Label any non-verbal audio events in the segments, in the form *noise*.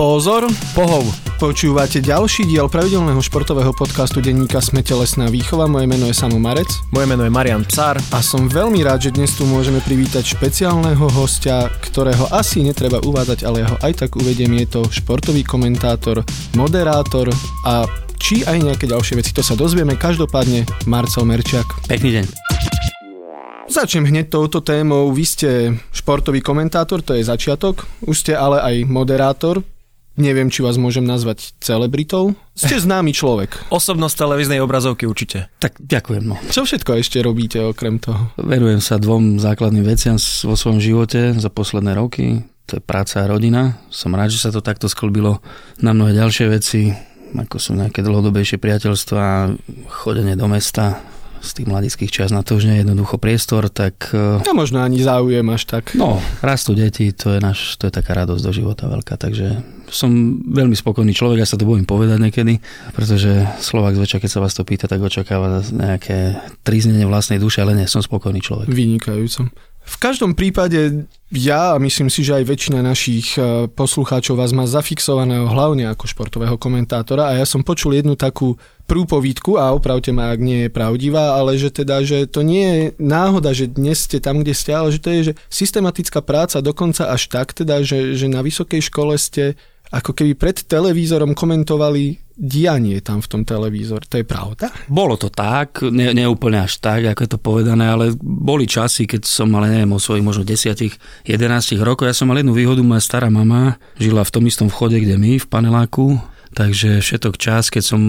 Pozor, pohov. Počúvate ďalší diel pravidelného športového podcastu denníka Sme telesná výchova. Moje meno je Samo Marec. Moje meno je Marian Psár. A som veľmi rád, že dnes tu môžeme privítať špeciálneho hostia, ktorého asi netreba uvádzať, ale ja ho aj tak uvediem. Je to športový komentátor, moderátor a či aj nejaké ďalšie veci, to sa dozvieme. Každopádne Marcel Merčiak. Pekný deň. Začnem hneď touto témou. Vy ste športový komentátor, to je začiatok. Už ste ale aj moderátor. Neviem, či vás môžem nazvať celebritou. Ste *laughs* známy človek. Osobnosť televíznej obrazovky určite. Tak ďakujem. No. Čo všetko ešte robíte okrem toho? Venujem sa dvom základným veciam vo svojom živote za posledné roky. To je práca a rodina. Som rád, že sa to takto sklbilo na mnohé ďalšie veci, ako sú nejaké dlhodobejšie priateľstva, chodenie do mesta, z tých mladických čas na to už nie je jednoducho priestor, tak... A možno ani záujem až tak. No, rastú deti, to je, naš, to je taká radosť do života veľká, takže som veľmi spokojný človek, ja sa to bojím povedať niekedy, pretože Slovak zväčša, keď sa vás to pýta, tak očakáva nejaké tríznenie vlastnej duše, ale nie, som spokojný človek. Vynikajúco. V každom prípade ja a myslím si, že aj väčšina našich e, poslucháčov vás má zafixovaného hlavne ako športového komentátora a ja som počul jednu takú prúpovídku a opravte ma, ak nie je pravdivá, ale že teda, že to nie je náhoda, že dnes ste tam, kde ste, ale že to je že systematická práca, dokonca až tak teda, že, že na vysokej škole ste ako keby pred televízorom komentovali dianie tam v tom televízore. To je pravda? Bolo to tak, ne, ne úplne až tak, ako je to povedané, ale boli časy, keď som mal, neviem, o svojich možno 10 11 rokov. Ja som mal jednu výhodu, moja stará mama žila v tom istom vchode, kde my, v paneláku Takže všetok čas, keď som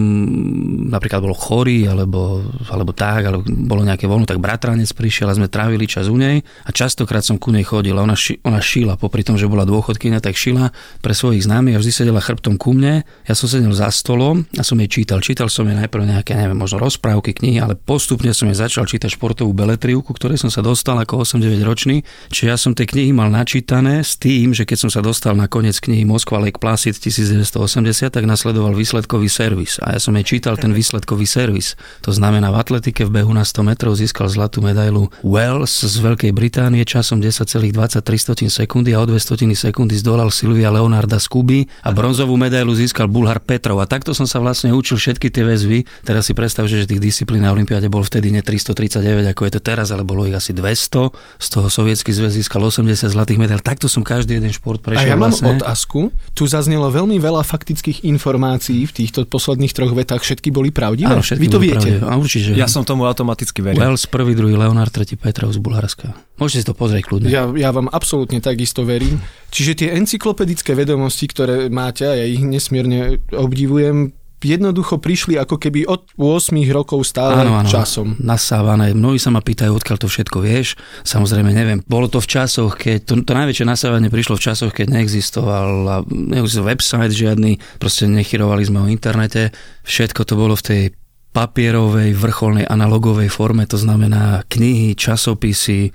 napríklad bol chorý, alebo, alebo tak, alebo bolo nejaké voľno, tak bratranec prišiel a sme trávili čas u nej a častokrát som ku nej chodil ona, ši, ona šila, popri tom, že bola dôchodkynia, tak šila pre svojich známych a vždy sedela chrbtom ku mne. Ja som sedel za stolom a som jej čítal. Čítal som jej najprv nejaké, neviem, možno rozprávky, knihy, ale postupne som jej začal čítať športovú beletriu, ktorej som sa dostal ako 8-9 ročný. Čiže ja som tie knihy mal načítané s tým, že keď som sa dostal na koniec knihy Moskva Lake Placid 1980, tak nasledoval výsledkový servis a ja som jej čítal ten výsledkový servis. To znamená, v atletike v behu na 100 metrov získal zlatú medailu Wells z Veľkej Británie časom 10,23 sekundy a o 200 sekundy zdolal Silvia Leonarda z Kuby a bronzovú medailu získal Bulhar Petrov. A takto som sa vlastne učil všetky tie väzvy. Teraz si predstav, že tých disciplín na Olympiáde bol vtedy ne 339, ako je to teraz, ale bolo ich asi 200. Z toho sovietský zväz získal 80 zlatých medail. Takto som každý jeden šport prešiel. A ja mám vlastne. otázku. Tu zaznelo veľmi veľa faktických informácií informácií v týchto posledných troch vetách všetky boli pravdivé? Áno, všetky Vy to viete? A určite. Ja som tomu automaticky veril. Wells, prvý, druhý, Leonard, tretí Petrov z Bulharska. Môžete si to pozrieť kľudne. Ja, ja vám absolútne takisto verím. Čiže tie encyklopedické vedomosti, ktoré máte, a ja ich nesmierne obdivujem, jednoducho prišli ako keby od 8 rokov stále áno, áno, časom. Nasávané. Mnohí sa ma pýtajú, odkiaľ to všetko vieš. Samozrejme neviem. Bolo to v časoch, keď to, to najväčšie nasávanie prišlo v časoch, keď neexistoval, neexistoval website žiadny, proste nechyrovali sme o internete. Všetko to bolo v tej papierovej, vrcholnej, analogovej forme, to znamená knihy, časopisy, e,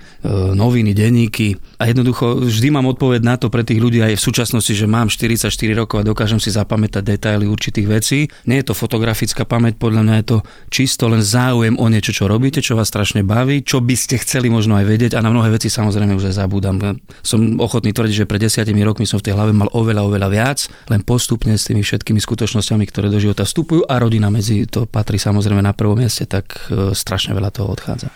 noviny, denníky. A jednoducho vždy mám odpoveď na to pre tých ľudí aj v súčasnosti, že mám 44 rokov a dokážem si zapamätať detaily určitých vecí. Nie je to fotografická pamäť, podľa mňa je to čisto len záujem o niečo, čo robíte, čo vás strašne baví, čo by ste chceli možno aj vedieť a na mnohé veci samozrejme už aj zabúdam. Som ochotný tvrdiť, že pred desiatimi rokmi som v tej hlave mal oveľa, oveľa viac, len postupne s tými všetkými skutočnosťami, ktoré do života vstupujú a rodina medzi to patrí samozrejme na prvom mieste, tak e, strašne veľa toho odchádza.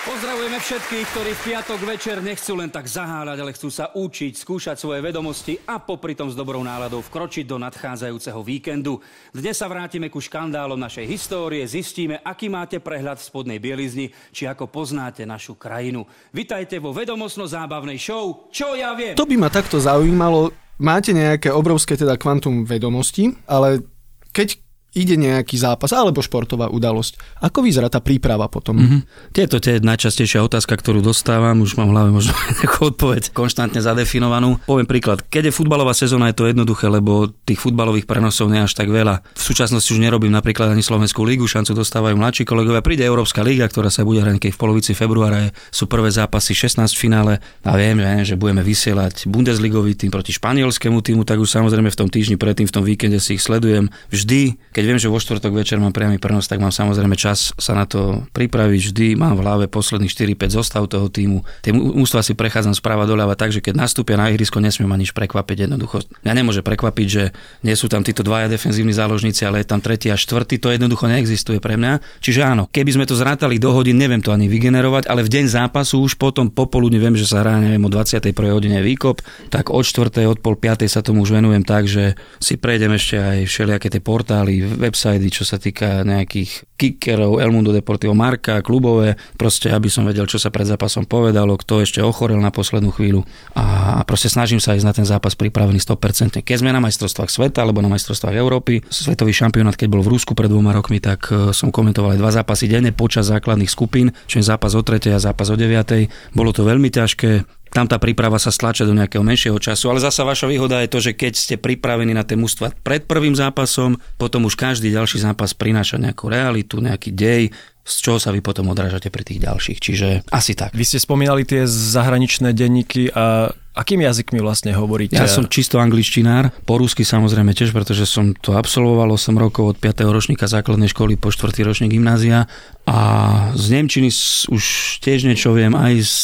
Pozdravujeme všetkých, ktorí v piatok večer nechcú len tak zaháľať, ale chcú sa učiť, skúšať svoje vedomosti a popri tom s dobrou náladou vkročiť do nadchádzajúceho víkendu. Dnes sa vrátime ku škandálom našej histórie, zistíme, aký máte prehľad v spodnej bielizni, či ako poznáte našu krajinu. Vitajte vo vedomostno-zábavnej show Čo ja viem? To by ma takto zaujímalo. Máte nejaké obrovské teda kvantum vedomostí, ale keď ide nejaký zápas alebo športová udalosť. Ako vyzerá tá príprava potom? Mm-hmm. Tieto je najčastejšia otázka, ktorú dostávam, už mám v hlave možno *laughs* nejakú odpoveď konštantne zadefinovanú. Poviem príklad, keď je futbalová sezóna, je to jednoduché, lebo tých futbalových prenosov nie až tak veľa. V súčasnosti už nerobím napríklad ani Slovenskú lígu, šancu dostávajú mladší kolegovia. Príde Európska liga, ktorá sa bude hrať v polovici februára, sú prvé zápasy 16 v finále a viem, že budeme vysielať Bundesligový tým proti španielskému týmu, tak už samozrejme v tom týždni predtým, v tom víkende si ich sledujem. Vždy, keď viem, že vo štvrtok večer mám priamy prenos, tak mám samozrejme čas sa na to pripraviť. Vždy mám v hlave posledných 4-5 zostav toho týmu. Tie ústva si prechádzam správa doľava tak, že keď nastúpia na ihrisko, nesmiem ma nič prekvapiť. Jednoducho, ja nemôže prekvapiť, že nie sú tam títo dvaja defenzívni záložníci, ale je tam tretí a štvrtý. To jednoducho neexistuje pre mňa. Čiže áno, keby sme to zrátali do hodín, neviem to ani vygenerovať, ale v deň zápasu už potom popoludne viem, že sa hrá neviem, o 21. hodine výkop, tak od 4. od pol 5. sa tomu už venujem tak, že si prejdem ešte aj všelijaké tie portály, websajty, čo sa týka nejakých kickerov, El Mundo Deportivo Marka, klubové, proste aby som vedel, čo sa pred zápasom povedalo, kto ešte ochorel na poslednú chvíľu a proste snažím sa ísť na ten zápas pripravený 100%. Keď sme na majstrovstvách sveta alebo na majstrovstvách Európy, svetový šampionát, keď bol v Rusku pred dvoma rokmi, tak e, som komentoval aj dva zápasy denne počas základných skupín, čo je zápas o 3. a zápas o 9. Bolo to veľmi ťažké, tam tá príprava sa stlača do nejakého menšieho času, ale zasa vaša výhoda je to, že keď ste pripravení na tie mužstva pred prvým zápasom, potom už každý ďalší zápas prináša nejakú realitu, nejaký dej, z čoho sa vy potom odrážate pri tých ďalších. Čiže asi tak. Vy ste spomínali tie zahraničné denníky a Akým jazykmi vlastne hovoríte? Ja som čisto angličtinár, po rusky samozrejme tiež, pretože som to absolvoval 8 rokov od 5. ročníka základnej školy po 4. ročník gymnázia a z Nemčiny už tiež niečo viem, aj z,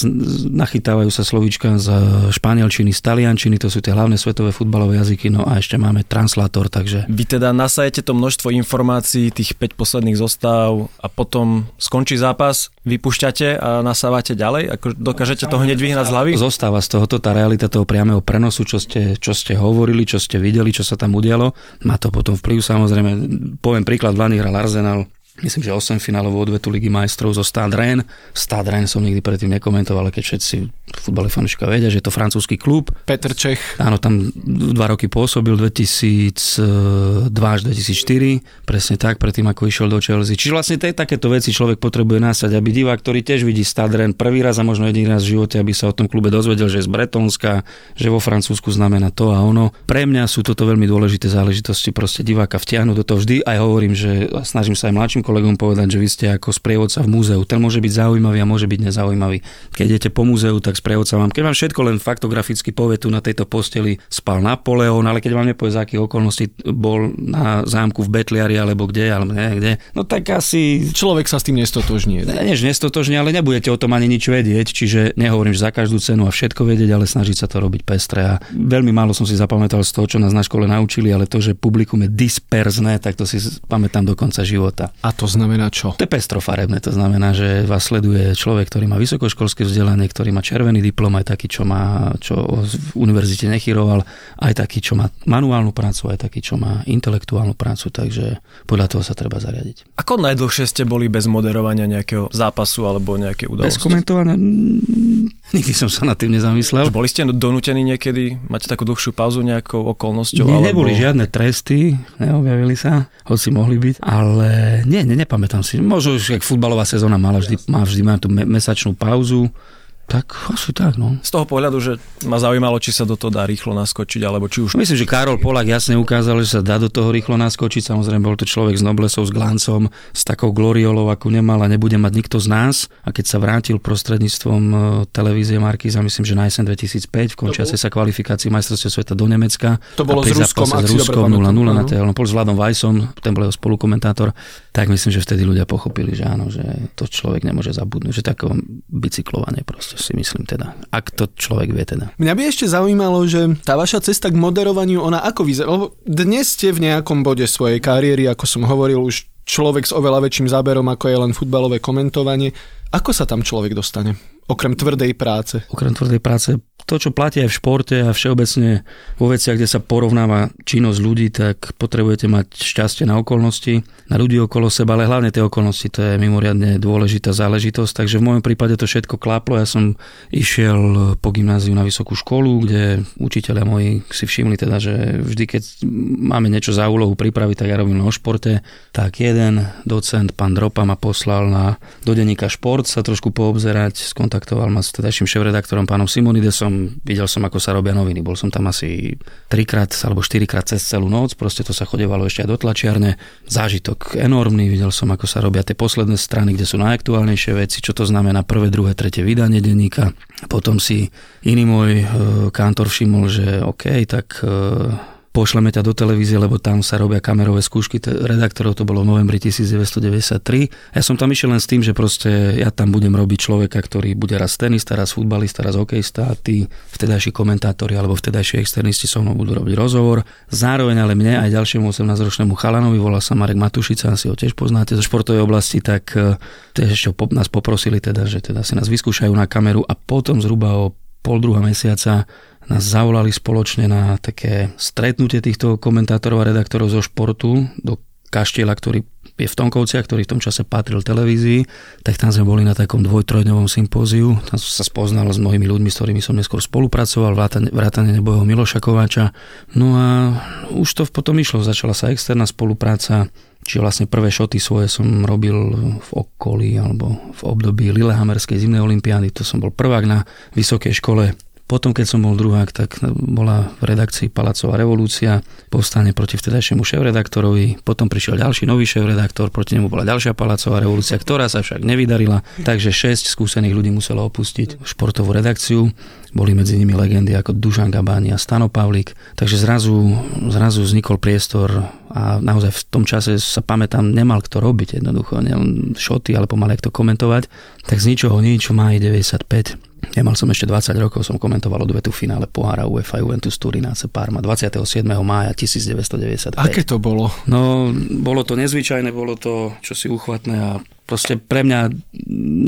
nachytávajú sa slovíčka z španielčiny, z taliančiny, to sú tie hlavné svetové futbalové jazyky, no a ešte máme translátor, takže... Vy teda nasajete to množstvo informácií, tých 5 posledných zostáv a potom skončí zápas, vypúšťate a nasávate ďalej? Ako dokážete to hneď vyhnať z hlavy? Zostáva z tohoto tá realita toho priameho prenosu, čo ste, čo ste hovorili, čo ste videli, čo sa tam udialo. Má to potom vplyv samozrejme. Poviem príklad, v Lani hral Arsenal myslím, že 8 finálovú odvetu Ligy majstrov zo Stade Rennes. Stade Rennes som nikdy predtým nekomentoval, keď všetci futbalové fanúšika vedia, že je to francúzsky klub. Peter Čech. Áno, tam dva roky pôsobil, 2002 až 2004, presne tak, predtým ako išiel do Chelsea. Čiže vlastne tej takéto veci človek potrebuje násať, aby divák, ktorý tiež vidí Stade Rennes prvý raz a možno jediný raz v živote, aby sa o tom klube dozvedel, že je z Bretonska, že vo Francúzsku znamená to a ono. Pre mňa sú toto veľmi dôležité záležitosti, proste diváka vtiahnuť do toho vždy. Aj hovorím, že snažím sa aj mladším kolegom povedať, že vy ste ako sprievodca v múzeu. Ten môže byť zaujímavý a môže byť nezaujímavý. Keď idete po múzeu, tak sprievodca vám, keď vám všetko len faktograficky povie tu na tejto posteli spal Napoleon, ale keď vám nepovie, z akých okolností bol na zámku v Betliari alebo kde, alebo ne, kde, no tak asi... Človek sa s tým nestotožní. Ne, než nestotožní, ale nebudete o tom ani nič vedieť, čiže nehovorím, že za každú cenu a všetko vedieť, ale snažiť sa to robiť pestre. A veľmi málo som si zapamätal z toho, čo nás na škole naučili, ale to, že publikum je disperzné, tak to si pamätám do konca života. A to znamená čo? To je pestrofarebné, to znamená, že vás sleduje človek, ktorý má vysokoškolské vzdelanie, ktorý má červený diplom, aj taký, čo má, čo v univerzite nechyroval, aj taký, čo má manuálnu prácu, aj taký, čo má intelektuálnu prácu, takže podľa toho sa treba zariadiť. Ako najdlhšie ste boli bez moderovania nejakého zápasu alebo nejaké udalosti? Bez komentovania? Nikdy som sa nad tým nezamyslel. Boli ste donútení niekedy? Máte takú dlhšiu pauzu nejakou okolnosťou? Nie, alebo... neboli žiadne tresty, neobjavili sa, hoci mohli byť, ale nie, nie, nepamätám si. Možno už, ak futbalová sezóna mala vždy, má vždy má tú mesačnú pauzu, tak asi tak, no. Z toho pohľadu, že ma zaujímalo, či sa do toho dá rýchlo naskočiť, alebo či už... Myslím, že Karol Polak jasne ukázal, že sa dá do toho rýchlo naskočiť. Samozrejme, bol to človek s noblesou, s glancom, s takou gloriolou, akú nemal a nebude mať nikto z nás. A keď sa vrátil prostredníctvom e, televízie Markiza, myslím, že na jesen 2005, v končiace sa kvalifikácii majstrovstiev sveta do Nemecka. To bolo s Ruskom, s Ruskom 0-0 na TL, s Vladom Vajsom, ten bol jeho spolukomentátor, tak myslím, že vtedy ľudia pochopili, že áno, že to človek nemôže zabudnúť, že také bicyklovanie proste si myslím teda. Ak to človek vie teda. Mňa by ešte zaujímalo, že tá vaša cesta k moderovaniu, ona ako vyzerá? Dnes ste v nejakom bode svojej kariéry, ako som hovoril, už človek s oveľa väčším záberom, ako je len futbalové komentovanie. Ako sa tam človek dostane? Okrem tvrdej práce. Okrem tvrdej práce to, čo platí aj v športe a všeobecne vo veciach, kde sa porovnáva činnosť ľudí, tak potrebujete mať šťastie na okolnosti, na ľudí okolo seba, ale hlavne tie okolnosti, to je mimoriadne dôležitá záležitosť. Takže v môjom prípade to všetko klaplo. Ja som išiel po gymnáziu na vysokú školu, kde učiteľia moji si všimli teda, že vždy, keď máme niečo za úlohu pripraviť, tak ja robím o športe, tak jeden docent, pán Dropa, ma poslal na do denníka šport sa trošku poobzerať, skontaktoval ma s tedajším šéf-redaktorom pánom Simonidesom, videl som, ako sa robia noviny. Bol som tam asi trikrát alebo štyrikrát cez celú noc, proste to sa chodevalo ešte aj do tlačiarne. Zážitok enormný, videl som, ako sa robia tie posledné strany, kde sú najaktuálnejšie veci, čo to znamená prvé, druhé, tretie vydanie denníka. Potom si iný môj e, kantor všimol, že OK, tak e, pošleme ťa do televízie, lebo tam sa robia kamerové skúšky redaktorov, to bolo v novembri 1993. Ja som tam išiel len s tým, že proste ja tam budem robiť človeka, ktorý bude raz tenista, raz futbalista, raz hokejista a tí vtedajší komentátori alebo vtedajší externisti so mnou budú robiť rozhovor. Zároveň ale mne aj ďalšiemu 18-ročnému chalanovi, volal sa Marek Matušica, asi ho tiež poznáte zo športovej oblasti, tak eh, tiež ešte nás poprosili teda, že teda si nás vyskúšajú na kameru a potom zhruba o pol druhá mesiaca nás zavolali spoločne na také stretnutie týchto komentátorov a redaktorov zo športu do kaštieľa, ktorý je v Tonkovciach, ktorý v tom čase patril televízii, tak tam sme boli na takom dvojtrojdňovom sympóziu. Tam som sa spoznal s mnohými ľuďmi, s ktorými som neskôr spolupracoval, vrátane, nebojeho Miloša Kováča. No a už to potom išlo, začala sa externá spolupráca, čiže vlastne prvé šoty svoje som robil v okolí alebo v období Lillehammerskej zimnej olimpiády, to som bol prvák na vysokej škole potom, keď som bol druhák, tak bola v redakcii Palacová revolúcia, povstane proti vtedajšiemu šéf-redaktorovi, potom prišiel ďalší nový šéf-redaktor, proti nemu bola ďalšia Palacová revolúcia, ktorá sa však nevydarila, takže šesť skúsených ľudí muselo opustiť športovú redakciu. Boli medzi nimi legendy ako Dušan Gabáni a Stano Pavlik, takže zrazu, zrazu vznikol priestor a naozaj v tom čase sa pamätám, nemal kto robiť jednoducho, nielen šoty, ale pomaly to komentovať, tak z ničoho nič, máj 95 Nemal som ešte 20 rokov, som komentoval odvetu finále pohára UEFA Juventus Turináce Parma 27. mája 1995. Aké to bolo? No, bolo to nezvyčajné, bolo to čosi uchvatné a proste pre mňa,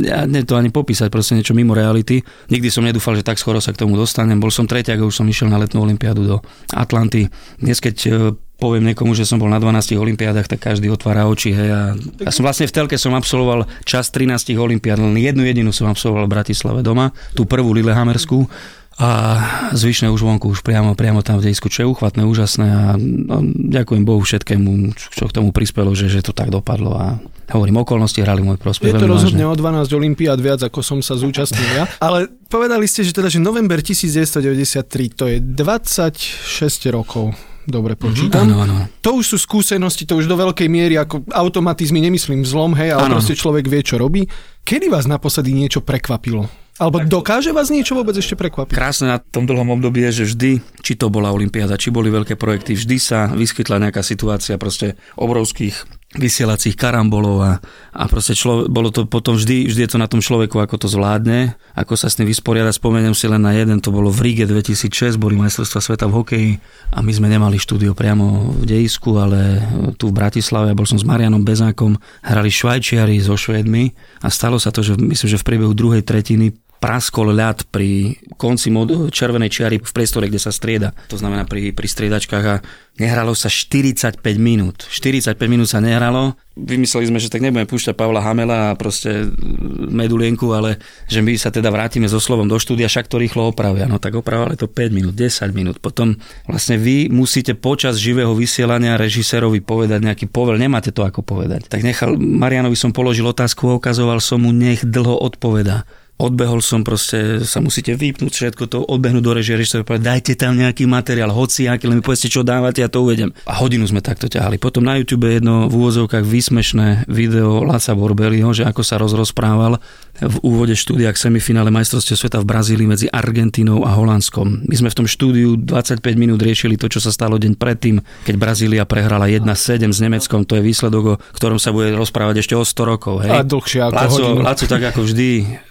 ja ne to ani popísať, proste niečo mimo reality. Nikdy som nedúfal, že tak skoro sa k tomu dostanem. Bol som tretia, už som išiel na letnú olympiádu do Atlanty. Dnes, keď e, poviem niekomu, že som bol na 12 olimpiádach, tak každý otvára oči. Hej, a ja som vlastne v telke som absolvoval čas 13 olimpiád, len jednu jedinu som absolvoval v Bratislave doma, tú prvú Lillehammerskú a zvyšné už vonku, už priamo, priamo tam v dejsku, čo je uchvatné, úžasné a no, ďakujem Bohu všetkému, čo k tomu prispelo, že, že to tak dopadlo a hovorím, okolnosti hrali môj prospech. Je to rozhodne o 12 olimpiád viac, ako som sa zúčastnil ja, *laughs* ale povedali ste, že teda, že november 1993, to je 26 rokov dobre mhm. počítam. Mm-hmm, áno, áno. To už sú skúsenosti, to už do veľkej miery ako automatizmy, nemyslím zlom, hej, ale ano. proste človek vie, čo robí. Kedy vás naposledy niečo prekvapilo? Alebo dokáže vás niečo vôbec ešte prekvapiť? Krásne na tom dlhom období je, že vždy, či to bola Olympiáda, či boli veľké projekty, vždy sa vyskytla nejaká situácia proste obrovských vysielacích karambolov a, a proste člo, bolo to potom vždy, vždy je to na tom človeku, ako to zvládne, ako sa s tým vysporiada. Spomeniem si len na jeden, to bolo v Ríge 2006, boli majstrovstvá sveta v hokeji a my sme nemali štúdio priamo v dejisku, ale tu v Bratislave, ja bol som s Marianom Bezákom, hrali Švajčiari so Švédmi a stalo sa to, že myslím, že v priebehu druhej tretiny praskol ľad pri konci mod- červenej čiary v priestore, kde sa strieda. To znamená pri, pri striedačkách a nehralo sa 45 minút. 45 minút sa nehralo. Vymysleli sme, že tak nebudeme púšťať Pavla Hamela a proste medulienku, ale že my sa teda vrátime so slovom do štúdia, však to rýchlo opravia. No tak opravali to 5 minút, 10 minút. Potom vlastne vy musíte počas živého vysielania režisérovi povedať nejaký povel, nemáte to ako povedať. Tak nechal, Marianovi som položil otázku a ukazoval som mu, nech dlho odpoveda odbehol som proste, sa musíte vypnúť všetko to, odbehnúť do režie, režisér povedať, dajte tam nejaký materiál, hoci aký, len mi povedzte, čo dávate, ja to uvedem. A hodinu sme takto ťahali. Potom na YouTube jedno v úvozovkách výsmešné video Laca Borbeliho, že ako sa rozrozprával v úvode štúdia k semifinále majstrovstiev sveta v Brazílii medzi Argentínou a Holandskom. My sme v tom štúdiu 25 minút riešili to, čo sa stalo deň predtým, keď Brazília prehrala 1-7 s Nemeckom. To je výsledok, o ktorom sa bude rozprávať ešte o 100 rokov. Hej? A dlhšie ako Laco, Laco tak ako vždy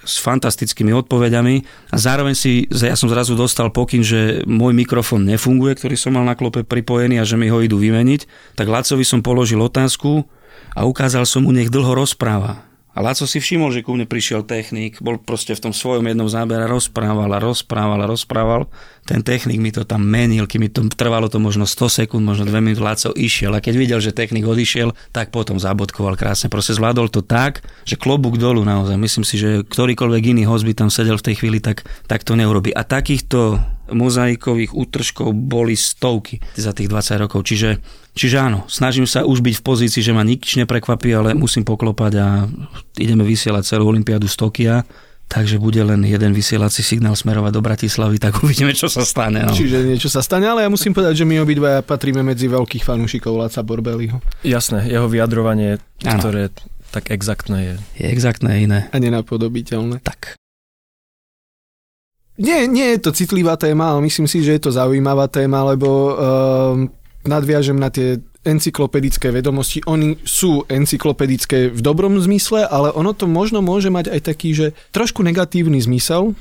s fantastickými odpovediami a zároveň si, ja som zrazu dostal pokyn, že môj mikrofón nefunguje, ktorý som mal na klope pripojený a že mi ho idú vymeniť, tak Lacovi som položil otázku a ukázal som mu, nech dlho rozpráva. A Laco si všimol, že ku mne prišiel technik, bol proste v tom svojom jednom zábere, rozprával a rozprával a rozprával. Ten technik mi to tam menil, kým mi to trvalo to možno 100 sekúnd, možno 2 minúty, Laco išiel. A keď videl, že technik odišiel, tak potom zabodkoval krásne. Proste zvládol to tak, že klobúk dolu naozaj. Myslím si, že ktorýkoľvek iný host by tam sedel v tej chvíli, tak, tak to neurobi. A takýchto mozaikových útržkov boli stovky za tých 20 rokov. Čiže Čiže áno, snažím sa už byť v pozícii, že ma nič neprekvapí, ale musím poklopať a ideme vysielať celú Olympiádu z Tokia, takže bude len jeden vysielací signál smerovať do Bratislavy, tak uvidíme, čo sa stane. No. Čiže niečo sa stane, ale ja musím povedať, že my obidva patríme medzi veľkých fanúšikov Laca Borbeliho. Jasné, jeho vyjadrovanie, ano. ktoré tak exaktné je. Je exaktné iné. A nenapodobiteľné. Tak. Nie, nie je to citlivá téma, ale myslím si, že je to zaujímavá téma, lebo uh, nadviažem na tie encyklopedické vedomosti. Oni sú encyklopedické v dobrom zmysle, ale ono to možno môže mať aj taký, že trošku negatívny zmysel,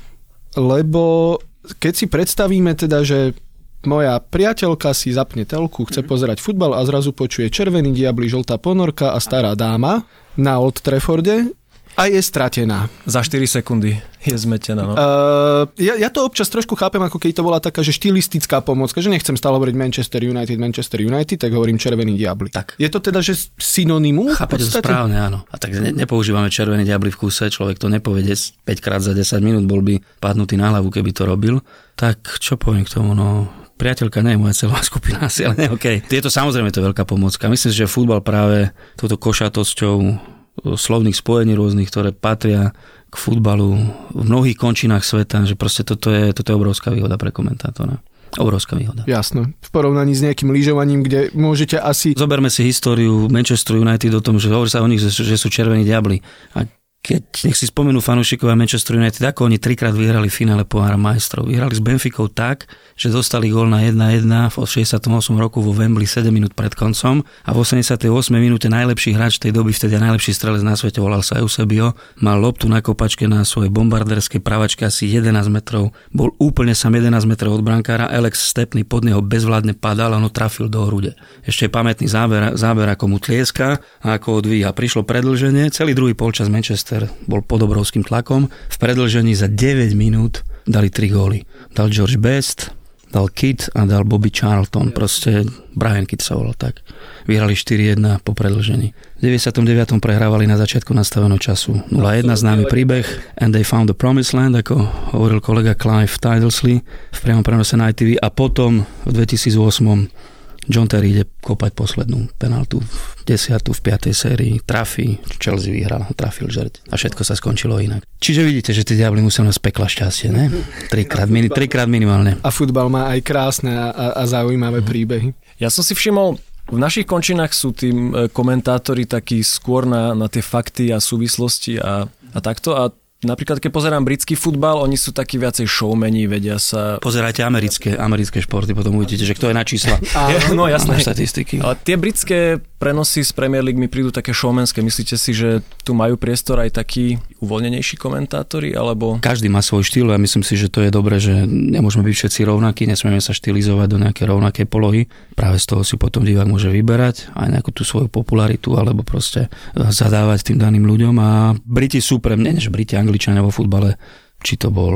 lebo keď si predstavíme teda, že moja priateľka si zapne telku, chce mhm. pozerať futbal a zrazu počuje červený diabli, žltá ponorka a stará dáma na Old Trafforde, a je stratená. Za 4 sekundy je zmetená. No. Uh, ja, ja to občas trošku chápem, ako keď to bola taká, že štilistická pomocka, že nechcem stále hovoriť Manchester United, Manchester United, tak hovorím Červený diabli. Tak. Je to teda, že synonymum? Chápete to správne, áno. A tak ne, nepoužívame Červený diabli v kúse, človek to nepovede 5 krát za 10 minút, bol by padnutý na hlavu, keby to robil. Tak čo poviem k tomu, no priateľka nie je moja celá skupina *laughs* asi, ale ne, okay. Je to samozrejme to veľká pomocka. Myslím si, že futbal práve touto košatosťou slovných spojení rôznych, ktoré patria k futbalu v mnohých končinách sveta, že proste toto je, toto je obrovská výhoda pre komentátora. Obrovská výhoda. Jasno. V porovnaní s nejakým lyžovaním, kde môžete asi... Zoberme si históriu Manchester United o tom, že hovorí sa o nich, že sú červení diabli. A keď nech si spomenú fanúšikovia Manchester United, ako oni trikrát vyhrali finále pohára majstrov. Vyhrali s Benficou tak, že dostali gól na 1-1 v 68 roku vo Wembley 7 minút pred koncom a v 88 minúte najlepší hráč tej doby, vtedy najlepší strelec na svete, volal sa Eusebio, mal loptu na kopačke na svojej bombarderskej pravačke asi 11 metrov, bol úplne sam 11 metrov od brankára, Alex Stepny pod neho bezvládne padal a ono trafil do hrude. Ešte je pamätný záber, záber ako mu tlieska a ako odvíja. Prišlo predlženie, celý druhý polčas Manchester bol pod obrovským tlakom, v predlžení za 9 minút dali 3 góly. Dal George Best, dal Kit a dal Bobby Charlton, proste Brian Kit sa volal tak. Vyhrali 4-1 po predlžení. V 99. prehrávali na začiatku nastaveného času 0-1 známy príbeh And they found the promised land, ako hovoril kolega Clive Tidelsley v priamom prenose na ITV a potom v 2008 John Terry ide kopať poslednú penaltu v desiatu v piatej sérii, trafí, Chelsea vyhral, trafil žerť a všetko sa skončilo inak. Čiže vidíte, že tie diabli musia nás pekla šťastie, ne? Trikrát, mini, trikrát minimálne. A futbal má aj krásne a, a zaujímavé mm. príbehy. Ja som si všimol, v našich končinách sú tým e, komentátori takí skôr na, na tie fakty a súvislosti a, a takto a Napríklad, keď pozerám britský futbal, oni sú takí viacej showmeni, vedia sa... Pozerajte americké, americké športy, potom uvidíte, že kto je na čísla. *laughs* no jasné. štatistiky. Ale tie britské prenosy z Premier League mi prídu také showmenské. Myslíte si, že tu majú priestor aj takí uvoľnenejší komentátori, alebo... Každý má svoj štýl a myslím si, že to je dobré, že nemôžeme byť všetci rovnakí, nesmieme sa štilizovať do nejaké rovnaké polohy. Práve z toho si potom divák môže vyberať aj nejakú tú svoju popularitu alebo proste zadávať tým daným ľuďom a Briti sú pre mňa, než Briti, Angličania vo futbale, či to bol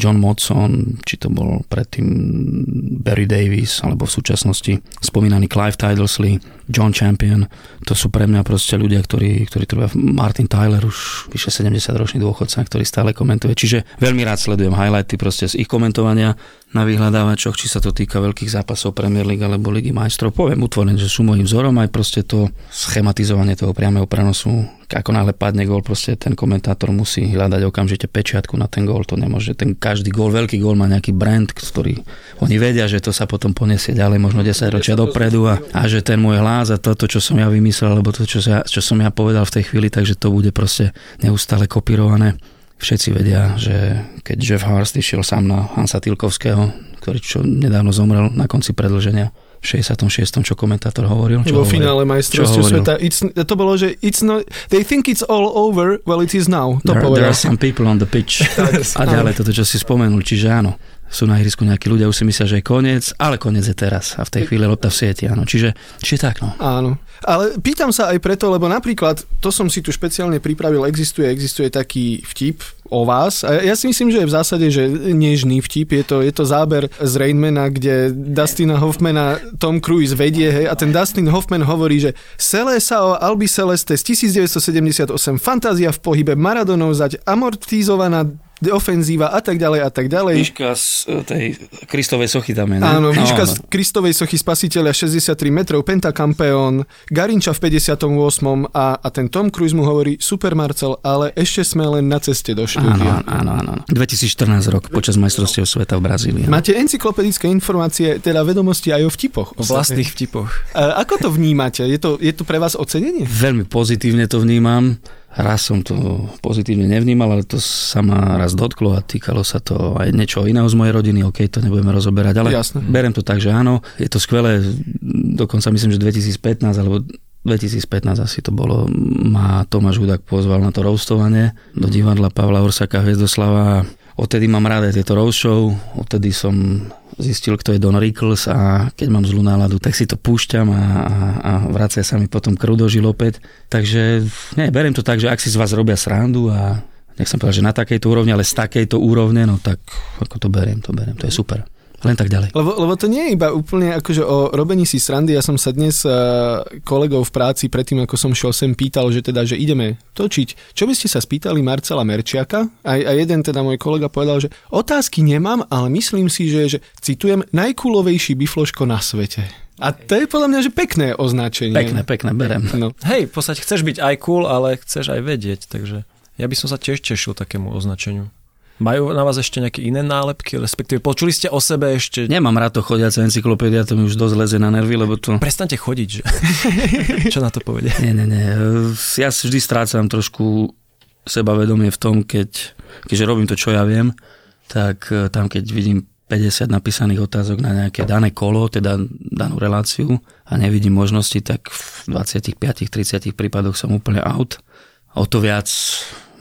John Motson, či to bol predtým Barry Davis, alebo v súčasnosti spomínaný Clive Tidelsley, John Champion. To sú pre mňa proste ľudia, ktorí, ktorí trvá Martin Tyler, už vyše 70 ročný dôchodca, ktorý stále komentuje. Čiže veľmi rád sledujem highlighty proste z ich komentovania na vyhľadávačoch, či sa to týka veľkých zápasov Premier League alebo Ligy majstrov. Poviem utvorené, že sú môjim vzorom aj proste to schematizovanie toho priamého prenosu. Ako náhle padne gól, proste ten komentátor musí hľadať okamžite pečiatku na ten gól. To nemôže, ten každý gól, veľký gól má nejaký brand, ktorý oni vedia, že to sa potom poniesie ďalej, možno 10 ročia dopredu a, a že ten môj hlas a toto, čo som ja vymyslel, alebo to, čo, sa, čo som ja povedal v tej chvíli, takže to bude proste neustále kopírované Všetci vedia, že keď Jeff Hurst išiel sám na Hansa Tilkovského, ktorý čo nedávno zomrel na konci predlženia, 66. čo komentátor hovoril. Čo Vo finále majstrovstiev sveta. It's, to bolo, že it's not, they think it's all over, well it is now. To there, there are some people on the pitch. *laughs* a ďalej toto, čo si spomenul. Čiže áno, sú na ihrisku nejakí ľudia, už si myslia, že je koniec, ale koniec je teraz a v tej chvíli lopta v sieti, áno. Čiže, čiže tak, no. Áno. Ale pýtam sa aj preto, lebo napríklad, to som si tu špeciálne pripravil, existuje, existuje taký vtip o vás. A ja si myslím, že je v zásade, že nežný vtip. Je to, je to záber z Rainmana, kde Dustina Hoffmana Tom Cruise vedie, hej, a ten Dustin Hoffman hovorí, že Celé sa o Albi Celeste z 1978, fantázia v pohybe, Maradonov zať, amortizovaná ofenzíva a tak ďalej a tak ďalej. Výška z e, tej Kristovej sochy tam je, ne? Áno, výška no, z Kristovej sochy spasiteľa 63 metrov, pentakampeón, Garinča v 58. A, a ten Tom Cruise mu hovorí, super Marcel, ale ešte sme len na ceste do štúdia. Áno, áno, áno. 2014 rok, počas majstrovstiev sveta v Brazílii. Máte encyklopedické informácie, teda vedomosti aj o vtipoch. O vlastných vtipoch. A ako to vnímate? Je to, je to pre vás ocenenie? Veľmi pozitívne to vnímam raz som to pozitívne nevnímal, ale to sa ma raz dotklo a týkalo sa to aj niečo iného z mojej rodiny, ok, to nebudeme rozoberať, ale Jasne. berem to tak, že áno, je to skvelé, dokonca myslím, že 2015 alebo 2015 asi to bolo, ma Tomáš Hudák pozval na to roustovanie do divadla Pavla Orsaka Hviezdoslava Odtedy mám rád aj tieto roadshow, odtedy som zistil, kto je Don Rickles a keď mám zlú náladu, tak si to púšťam a, a, a vracia sa mi potom krv do žil opäť. Takže nie, beriem to tak, že ak si z vás robia srandu a nechcem povedať, že na takejto úrovni, ale z takejto úrovne, no tak ako to beriem, to beriem, to je super len tak ďalej. Lebo, lebo to nie je iba úplne akože o robení si srandy. Ja som sa dnes uh, kolegov v práci predtým, ako som šiel sem, pýtal, že teda, že ideme točiť. Čo by ste sa spýtali Marcela Merčiaka? A, a jeden teda môj kolega povedal, že otázky nemám, ale myslím si, že, že citujem, najkulovejší bifloško na svete. A to je podľa mňa, že pekné označenie. Pekné, pekné, berem. No. Hej, v podstate chceš byť aj cool, ale chceš aj vedieť, takže ja by som sa tiež tešil takému označeniu. Majú na vás ešte nejaké iné nálepky, respektíve počuli ste o sebe ešte? Nemám rád to chodiaca encyklopédia, to mi už dosť leze na nervy, lebo to... Prestante chodiť, že? *laughs* Čo na to povedia? Nie, nie, nie. Ja vždy strácam trošku sebavedomie v tom, keď, keďže robím to, čo ja viem, tak eh, tam, keď vidím 50 napísaných otázok na nejaké dané kolo, teda danú reláciu a nevidím možnosti, tak v 25-30 prípadoch som úplne out. O to viac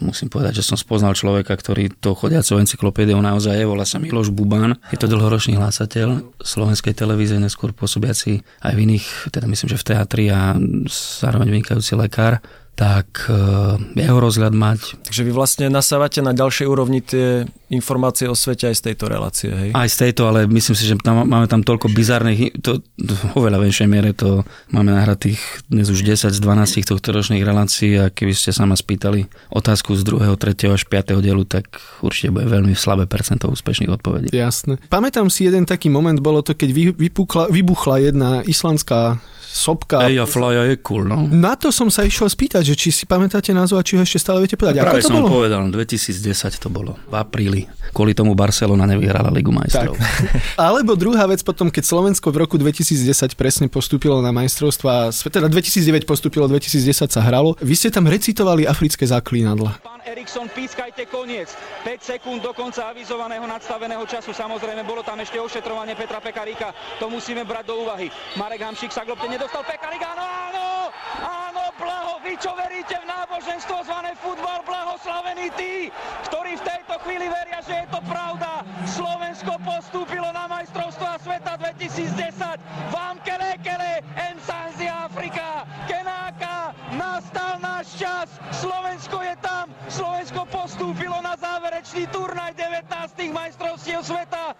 musím povedať, že som spoznal človeka, ktorý to chodiacou encyklopédiou naozaj je, volá sa Miloš Buban. Je to dlhoročný hlásateľ slovenskej televízie, neskôr pôsobiaci aj v iných, teda myslím, že v teatri a zároveň vynikajúci lekár tak uh, jeho rozhľad mať. Takže vy vlastne nasávate na ďalšej úrovni tie informácie o svete aj z tejto relácie, hej? Aj z tejto, ale myslím si, že tam, máme tam toľko bizarných, to, to oveľa väčšej miere to máme nahratých dnes už 10 z 12 tohto ročných relácií a keby ste sa ma spýtali otázku z 2., 3. až 5. dielu, tak určite bude veľmi slabé percento úspešných odpovedí. Jasné. Pamätám si jeden taký moment, bolo to, keď vypukla, vybuchla jedna islandská sopka. Ej, a Flya je cool, no. Na to som sa išiel spýtať, že či si pamätáte názov a či ho ešte stále viete povedať. Práve Ako to som bolo? povedal, 2010 to bolo, v apríli. Kvôli tomu Barcelona nevyhrala Ligu majstrov. Tak. *laughs* Alebo druhá vec potom, keď Slovensko v roku 2010 presne postúpilo na majstrovstva, teda 2009 postúpilo, 2010 sa hralo. Vy ste tam recitovali africké zaklínadla. Pán Erikson, pískajte koniec. 5 sekúnd do konca avizovaného nadstaveného času. Samozrejme, bolo tam ešte ošetrovanie Petra Pekaríka. To musíme brať do úvahy. Marek Hamšík sa globte nedostal. Pekarík, áno, áno! Blaho! Vy čo veríte v náboženstvo zvané futbal? Blahoslavení tí, ktorí v tejto chvíli veria, že je to pravda. Slovensko postúpilo na majstrovstvá sveta 2010. Vám kele kele, Afrika, Kenáka, nastal náš čas. Slovensko je postúpilo na záverečný turnaj 19. majstrovstiev sveta.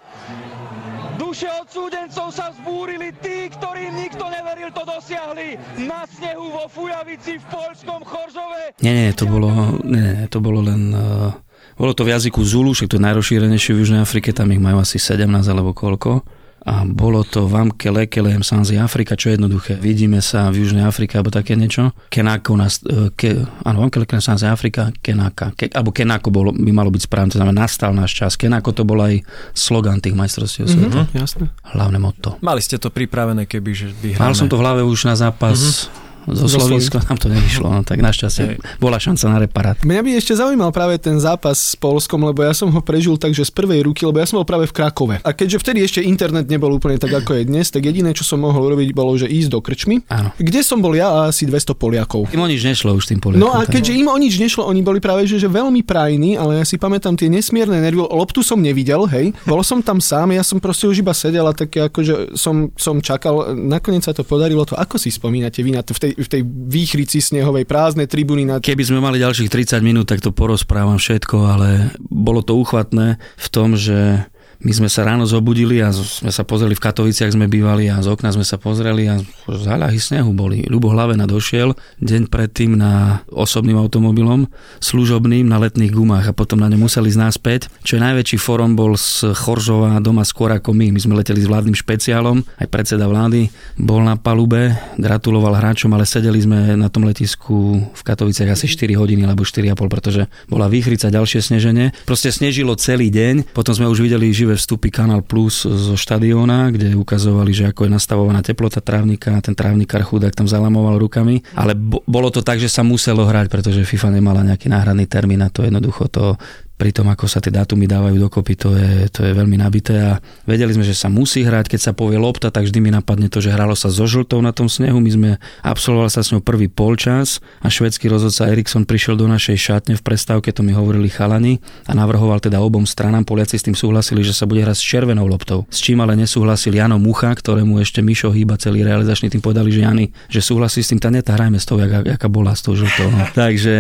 Duše odsúdencov sa vzbúrili, tí, ktorým nikto neveril, to dosiahli. Na snehu vo Fujavici v Polskom Choržove. Nie, nie, to bolo, nie, to bolo len... Uh, bolo to v jazyku Zulu, však to je najrozšírenejšie v Južnej Afrike, tam ich majú asi 17 alebo koľko a bolo to Vamke Lekelem Sanzi Afrika, čo je jednoduché. Vidíme sa v Južnej Afrike alebo také niečo. Kenako, nás, e, ke, áno, Vamke Lekelem Sanzi Afrika, Kenaka. Ke, alebo Kenako bolo, by malo byť správne, to znamená nastal náš čas. Kenako to bol aj slogan tých majstrovstiev mm-hmm, sveta. Jasne. Hlavné motto. Mali ste to pripravené, keby že vyhráme. Mal som to v hlave už na zápas mm-hmm zo Slovenska nám to nevyšlo, no tak našťastie Hej. bola šanca na reparát. Mňa by ešte zaujímal práve ten zápas s Polskom, lebo ja som ho prežil takže z prvej ruky, lebo ja som bol práve v Krakove. A keďže vtedy ešte internet nebol úplne tak, ako je dnes, tak jediné, čo som mohol urobiť, bolo, že ísť do krčmy, Áno. kde som bol ja a asi 200 Poliakov. Im o nič nešlo už tým Poliakom. No a keďže im o nič nešlo, oni boli práve že, že veľmi prajní, ale ja si pamätám tie nesmierne nervy. Loptu som nevidel, hej. Bol som tam sám, ja som proste už iba sedel a tak akože som, som čakal. Nakoniec sa to podarilo. To ako si spomínate vy na to v tej, v tej výchrici snehovej, prázdne tribúny. Na... Keby sme mali ďalších 30 minút, tak to porozprávam všetko, ale bolo to uchvatné v tom, že my sme sa ráno zobudili a sme sa pozreli v Katoviciach sme bývali a z okna sme sa pozreli a záľahy snehu boli. Ľubo Hlavena došiel deň predtým na osobným automobilom, služobným na letných gumách a potom na ňom museli ísť naspäť. Čo je najväčší forum bol z Choržova doma skôr ako my. My sme leteli s vládnym špeciálom, aj predseda vlády bol na palube, gratuloval hráčom, ale sedeli sme na tom letisku v Katoviciach asi 4 hodiny alebo 4,5, pretože bola výchrica ďalšie sneženie. Proste snežilo celý deň, potom sme už videli živé živé vstupy Kanal Plus zo štadióna, kde ukazovali, že ako je nastavovaná teplota trávnika, ten trávnikár chudák tam zalamoval rukami, ale bo, bolo to tak, že sa muselo hrať, pretože FIFA nemala nejaký náhradný termín a to jednoducho to pri tom, ako sa tie dátumy dávajú dokopy, to je, to je veľmi nabité a vedeli sme, že sa musí hrať, keď sa povie lopta, tak vždy mi napadne to, že hralo sa so žltou na tom snehu, my sme absolvovali sa s ňou prvý polčas a švedský rozhodca Eriksson prišiel do našej šatne v prestávke, to mi hovorili chalani a navrhoval teda obom stranám, Poliaci s tým súhlasili, že sa bude hrať s červenou loptou. S čím ale nesúhlasil Jano Mucha, ktorému ešte Mišo hýba celý realizačný tým povedali, že Jani, že súhlasí s tým, tá neta hrajme s tou, jaká, jaká bola s tou žltou. No. *laughs* Takže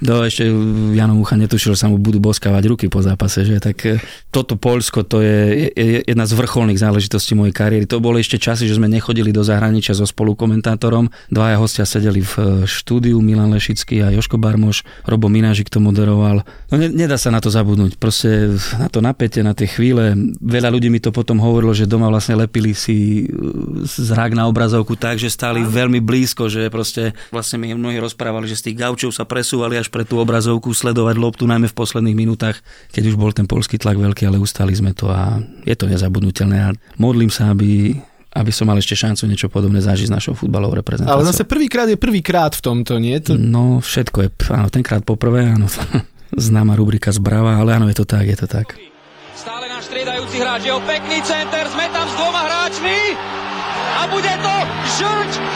do, ešte Jano Mucha netušil, že sa mu budú boska boskávať ruky po zápase, že tak e, toto Polsko to je, je jedna z vrcholných záležitostí mojej kariéry. To boli ešte časy, že sme nechodili do zahraničia so spolukomentátorom. Dvaja hostia sedeli v e, štúdiu, Milan Lešický a Joško Barmoš, Robo Minážik to moderoval. No ne, nedá sa na to zabudnúť, proste na to napätie, na tie chvíle. Veľa ľudí mi to potom hovorilo, že doma vlastne lepili si e, zrak na obrazovku tak, že stáli veľmi blízko, že proste vlastne mi mnohí rozprávali, že z tých gaučov sa presúvali až pre tú obrazovku sledovať loptu, najmä v posledných minútach minútach, keď už bol ten polský tlak veľký, ale ustali sme to a je to nezabudnutelné a modlím sa, aby aby som mal ešte šancu niečo podobné zažiť s našou futbalovou reprezentáciou. Ale zase prvýkrát je prvýkrát v tomto, nie? To... No, všetko je, áno, tenkrát poprvé, áno, *laughs* známa rubrika zbrava, ale áno, je to tak, je to tak. Stále náš striedajúci hráč, jeho pekný center, sme tam s dvoma hráčmi a bude to žrť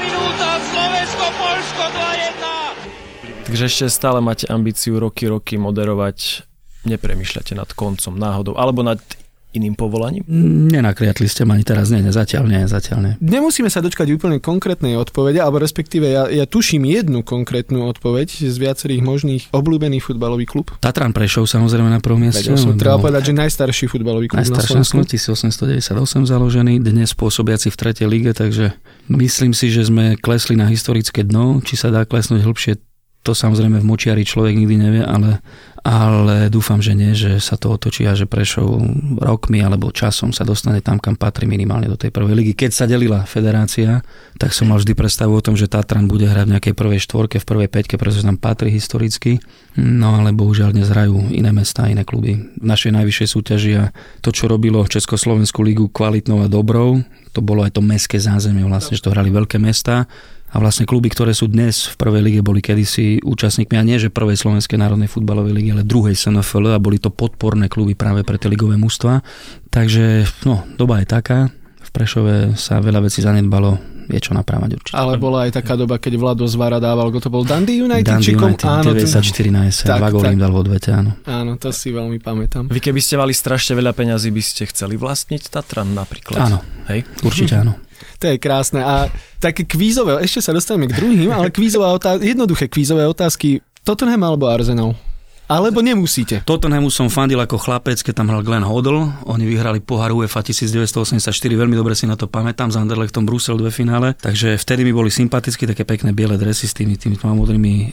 minúta, Slovensko-Polsko 2-1. Takže ešte stále máte ambíciu roky, roky moderovať, nepremýšľate nad koncom náhodou, alebo nad iným povolaním? Nenakriatli ste ma ani teraz, nie, nie, zatiaľ nie, zatiaľ nie. Nemusíme sa dočkať úplne konkrétnej odpovede, alebo respektíve ja, ja tuším jednu konkrétnu odpoveď z viacerých možných obľúbený futbalový klub. Tatran Prešov samozrejme na prvom mieste. Som treba povedať, že najstarší futbalový klub najstarší na Slovensku. 1898 založený, dnes pôsobiaci v tretej lige, takže myslím si, že sme klesli na historické dno, či sa dá klesnúť hlbšie, to samozrejme v močiari človek nikdy nevie, ale ale dúfam, že nie, že sa to otočí a že Prešov rokmi alebo časom sa dostane tam, kam patrí minimálne do tej prvej ligy. Keď sa delila federácia, tak som mal vždy predstavu o tom, že Tatran bude hrať v nejakej prvej štvorke, v prvej peťke, pretože tam patrí historicky. No ale bohužiaľ dnes hrajú iné mesta, iné kluby. V našej najvyššej súťaži a to, čo robilo Československú ligu kvalitnou a dobrou, to bolo aj to mestské zázemie vlastne, že to hrali veľké mesta a vlastne kluby, ktoré sú dnes v prvej lige, boli kedysi účastníkmi, a nie že prvej Slovenskej národnej futbalovej ligy, ale druhej SNFL a boli to podporné kluby práve pre tie ligové mužstva. Takže no, doba je taká. V Prešove sa veľa vecí zanedbalo, je čo naprávať určite. Ale bola aj taká doba, keď Vlado Zvara dával, to bol Dundee United? Dundee United, áno, 94 na jeseň, dva góly im dal v odvete, áno. Áno, to si veľmi pamätám. Vy keby ste mali strašne veľa peňazí, by ste chceli vlastniť Tatran napríklad? Áno, Hej? určite áno. To je krásne. A také kvízové, ešte sa dostaneme k druhým, ale kvízové otázky, jednoduché kvízové otázky. Tottenham alebo Arsenal? Alebo nemusíte. Tottenhamu som fandil ako chlapec, keď tam hral Glenn Hoddle. Oni vyhrali pohár UEFA 1984, veľmi dobre si na to pamätám, s Anderlechtom Brusel dve finále. Takže vtedy mi boli sympatické také pekné biele dresy s tými, tými modrými e,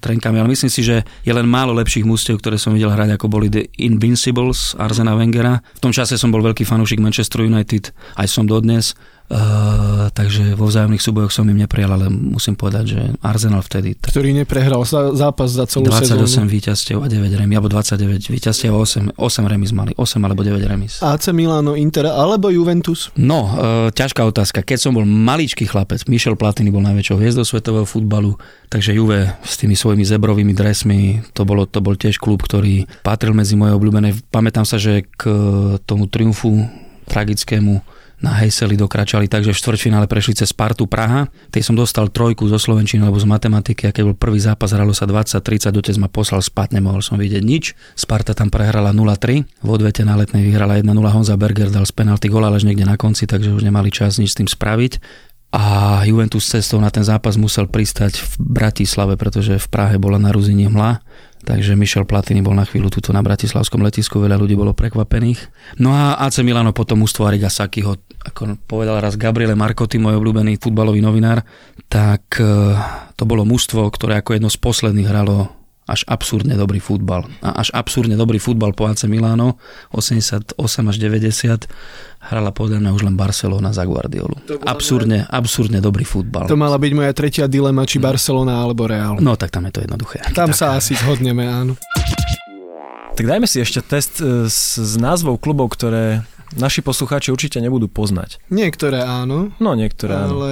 trenkami. Ale myslím si, že je len málo lepších mústev, ktoré som videl hrať, ako boli The Invincibles Arsena Wengera. V tom čase som bol veľký fanúšik Manchester United, aj som dodnes. Uh, takže vo vzájomných súbojoch som im neprijal, ale musím povedať, že Arsenal vtedy... Tak... Ktorý neprehral zápas za celú 28 sezónu. víťazstiev a 9 remis, alebo 29 víťazstiev a 8, 8 remis mali, 8 alebo 9 remis. AC Milano, Inter alebo Juventus? No, uh, ťažká otázka. Keď som bol maličký chlapec, Michel Platini bol najväčšou hviezdou svetového futbalu, takže Juve s tými svojimi zebrovými dresmi, to, bolo, to bol tiež klub, ktorý patril medzi moje obľúbené. Pamätám sa, že k tomu triumfu tragickému na Hejseli dokračali tak, že v štvrťfinále prešli cez Spartu Praha. Tej som dostal trojku zo Slovenčiny alebo z matematiky a bol prvý zápas, hralo sa 20-30, otec ma poslal spať, nemohol som vidieť nič. Sparta tam prehrala 0-3, v odvete na letnej vyhrala 1-0, Honza Berger dal z penalty gol, až niekde na konci, takže už nemali čas nič s tým spraviť a Juventus cestou na ten zápas musel pristať v Bratislave, pretože v Prahe bola na Ruzini hmla Takže Michel Platini bol na chvíľu tuto na Bratislavskom letisku, veľa ľudí bolo prekvapených. No a AC Milano potom mústvo Ariga Sakiho, ako povedal raz Gabriele Marcotti, môj obľúbený futbalový novinár, tak e, to bolo mužstvo, ktoré ako jedno z posledných hralo až absurdne dobrý futbal. A až absurdne dobrý futbal po AC Milano 88 až 90 hrala podľa mňa už len Barcelona za Guardiolu. Absurdne, absurdne dobrý futbal. To mala byť moja tretia dilema, či Barcelona alebo Real. No tak tam je to jednoduché. Tam sa asi zhodneme, áno. Tak dajme si ešte test e, s, s názvou klubov, ktoré naši poslucháči určite nebudú poznať. Niektoré áno, No niektoré áno. ale,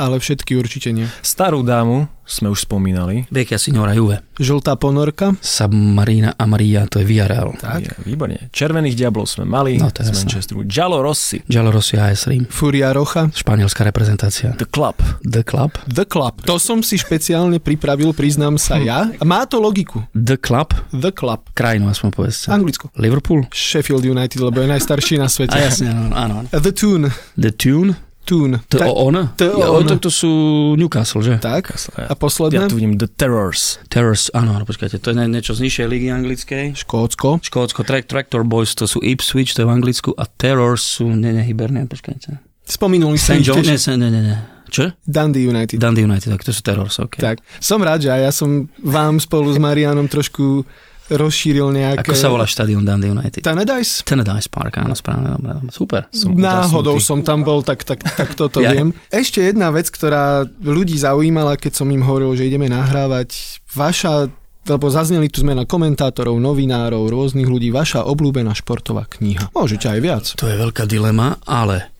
ale všetky určite nie. Starú dámu sme už spomínali. Vecchia Signora Juve. Žltá ponorka, Submarina Amaria, to je Villarreal. tak. Je, výborne. Červených diablov sme mali No, to je z. Manchesteru. Giallo Rossi. Giallorossi AS Rím. Furia Rocha, Španielská reprezentácia. The Club. The Club. The Club. To som si špeciálne pripravil, priznám sa ja. Má to logiku. The Club. The Club. Krajinu aspoň povedzte. Anglicko. Liverpool. Sheffield United, lebo je najstarší na svete. A jasne, áno. áno. The Tune. The Tune. Tune. To Tak- o on? to Ja, on. to, to sú Newcastle, že? Tak. A Ja posledné? tu vidím The Terrors. Terrors, áno, áno, počkajte, to je nie- niečo z nižšej ligy anglickej. Škótsko. Škótsko, Track, Tractor Boys, to sú Ipswich, to je v Anglicku a Terrors sú, nie, nie, Hibernian, počkajte. Spomenuli ste St. ich John, nie, tiež. nie, nie, nie. Čo? Dundee United. Dundee United, tak to sú Terrors, ok. Tak. Som rád, že aj ja som vám spolu s Marianom trošku rozšíril nejaké... Ako sa volá štadión Dundee United? Tannadice? Tannadice Park, áno, správne, dobre, super. Som Náhodou som tam bol, tak, tak, tak toto Ja. viem. Ešte jedna vec, ktorá ľudí zaujímala, keď som im hovoril, že ideme nahrávať. Vaša, lebo zazneli tu zmena komentátorov, novinárov, rôznych ľudí, vaša obľúbená športová kniha. Môžete aj viac. To je veľká dilema, ale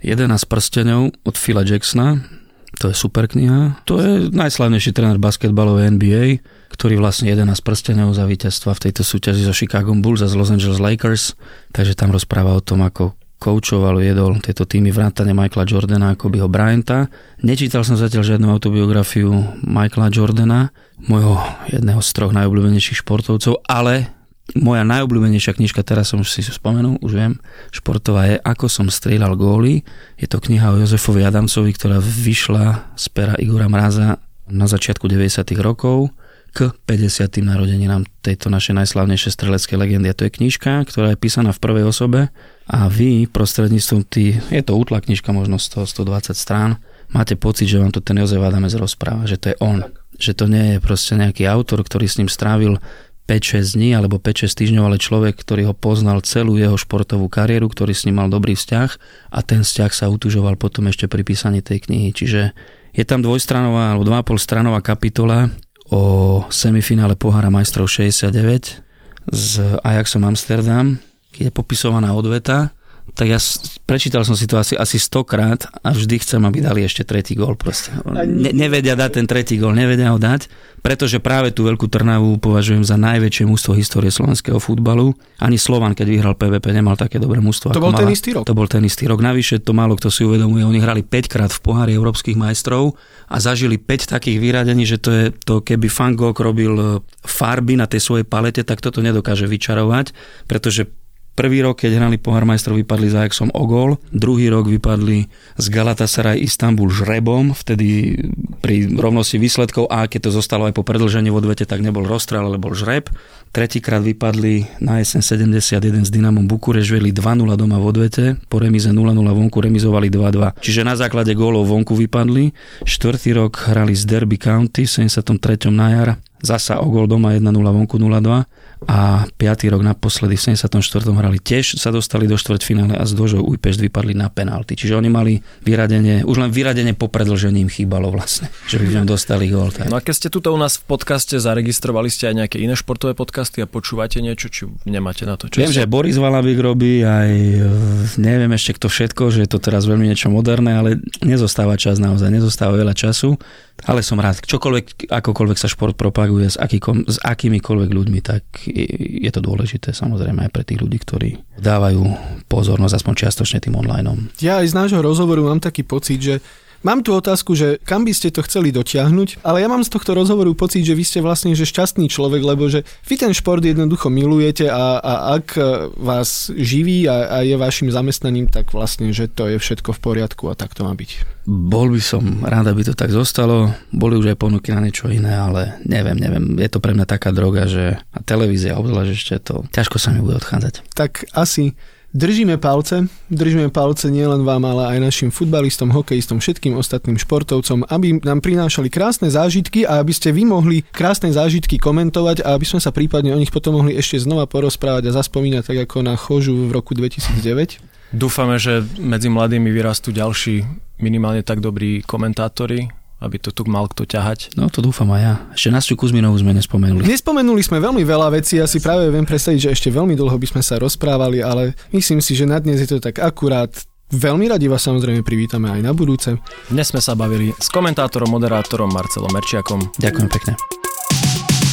11 prstenov od Phila Jacksona, to je super kniha. To je najslavnejší tréner basketbalovej NBA, ktorý vlastne 11 prstenov za víťazstva v tejto súťaži so Chicago Bulls a z Los Angeles Lakers. Takže tam rozpráva o tom, ako koučoval, viedol tieto týmy vrátane Michaela Jordana a Kobeho Bryanta. Nečítal som zatiaľ žiadnu autobiografiu Michaela Jordana, môjho jedného z troch najobľúbenejších športovcov, ale moja najobľúbenejšia knižka, teraz som si spomenul, už viem, športová je Ako som strieľal góly. Je to kniha o Jozefovi Adamcovi, ktorá vyšla z pera Igora Mraza na začiatku 90. rokov k 50. narodeninám tejto našej najslavnejšej streleckej legendy. A to je knižka, ktorá je písaná v prvej osobe a vy prostredníctvom tý, je to útla knižka, možno 100, 120 strán, máte pocit, že vám to ten Jozef Adamec rozpráva, že to je on. Že to nie je proste nejaký autor, ktorý s ním strávil 5-6 dní alebo 5-6 týždňov, ale človek, ktorý ho poznal celú jeho športovú kariéru, ktorý s ním mal dobrý vzťah a ten vzťah sa utužoval potom ešte pri písaní tej knihy. Čiže je tam dvojstranová alebo 2,5 stranová kapitola o semifinále pohára majstrov 69 s Ajaxom Amsterdam, keď je popisovaná odveta, tak ja prečítal som si to asi, asi stokrát a vždy chcem, aby dali ešte tretí gól proste. Ne, nevedia dať ten tretí gól, nevedia ho dať, pretože práve tú Veľkú Trnavu považujem za najväčšie mústvo histórie slovenského futbalu. Ani Slovan, keď vyhral PVP, nemal také dobré mústvo. To bol ten mala- istý rok. To bol ten istý rok. Navyše to málo kto si uvedomuje. Oni hrali 5 krát v pohári európskych majstrov a zažili 5 takých vyradení, že to je to, keby Van Gogh robil e, farby na tej svojej palete, tak toto nedokáže vyčarovať, pretože Prvý rok, keď hrali pohár majstrov, vypadli za Ajaxom o gól. Druhý rok vypadli z Galatasaray Istanbul žrebom, vtedy pri rovnosti výsledkov a keď to zostalo aj po predlžení v odvete, tak nebol rozstrel, ale bol žreb. Tretíkrát vypadli na jeseň 71 s Dynamom Bukureš, viedli 2-0 doma v odvete, po remize 0-0 vonku remizovali 2-2. Čiže na základe gólov vonku vypadli. Štvrtý rok hrali z Derby County v 73. na jar, zasa o gól doma 1-0 vonku 0-2 a 5. rok naposledy v 74. hrali tiež, sa dostali do štvrťfinále a z Dožou Újpešť vypadli na penalty. Čiže oni mali vyradenie, už len vyradenie po predlžení im chýbalo vlastne, *laughs* že by v ňom dostali gól. Tak. No a keď ste tuto u nás v podcaste zaregistrovali ste aj nejaké iné športové podcasty a počúvate niečo, či nemáte na to čas? Viem, že Boris Valabik robí, aj e, neviem ešte kto všetko, že je to teraz veľmi niečo moderné, ale nezostáva čas naozaj, nezostáva veľa času. Ale som rád, čokoľvek, akokoľvek sa šport propaguje s, akýkom, s akýmikoľvek ľuďmi, tak je, to dôležité samozrejme aj pre tých ľudí, ktorí dávajú pozornosť aspoň čiastočne tým onlineom. Ja aj z nášho rozhovoru mám taký pocit, že Mám tu otázku, že kam by ste to chceli dotiahnuť, ale ja mám z tohto rozhovoru pocit, že vy ste vlastne že šťastný človek, lebo že vy ten šport jednoducho milujete a, a ak vás živí a, a je vašim zamestnaním, tak vlastne, že to je všetko v poriadku a tak to má byť. Bol by som rád, aby to tak zostalo. Boli už aj ponuky na niečo iné, ale neviem, neviem. Je to pre mňa taká droga, že a televízia obzvlášť ešte to ťažko sa mi bude odchádzať. Tak asi Držíme palce, držíme palce nielen vám, ale aj našim futbalistom, hokejistom, všetkým ostatným športovcom, aby nám prinášali krásne zážitky a aby ste vy mohli krásne zážitky komentovať a aby sme sa prípadne o nich potom mohli ešte znova porozprávať a zaspomínať tak ako na chožu v roku 2009. Dúfame, že medzi mladými vyrastú ďalší minimálne tak dobrí komentátori, aby to tu mal kto ťahať. No to dúfam aj ja. Ešte Nastiu Kuzminovú sme nespomenuli. Nespomenuli sme veľmi veľa vecí, ja si práve viem predstaviť, že ešte veľmi dlho by sme sa rozprávali, ale myslím si, že na dnes je to tak akurát. Veľmi radi vás samozrejme privítame aj na budúce. Dnes sme sa bavili s komentátorom, moderátorom Marcelom Merčiakom. Ďakujem pekne.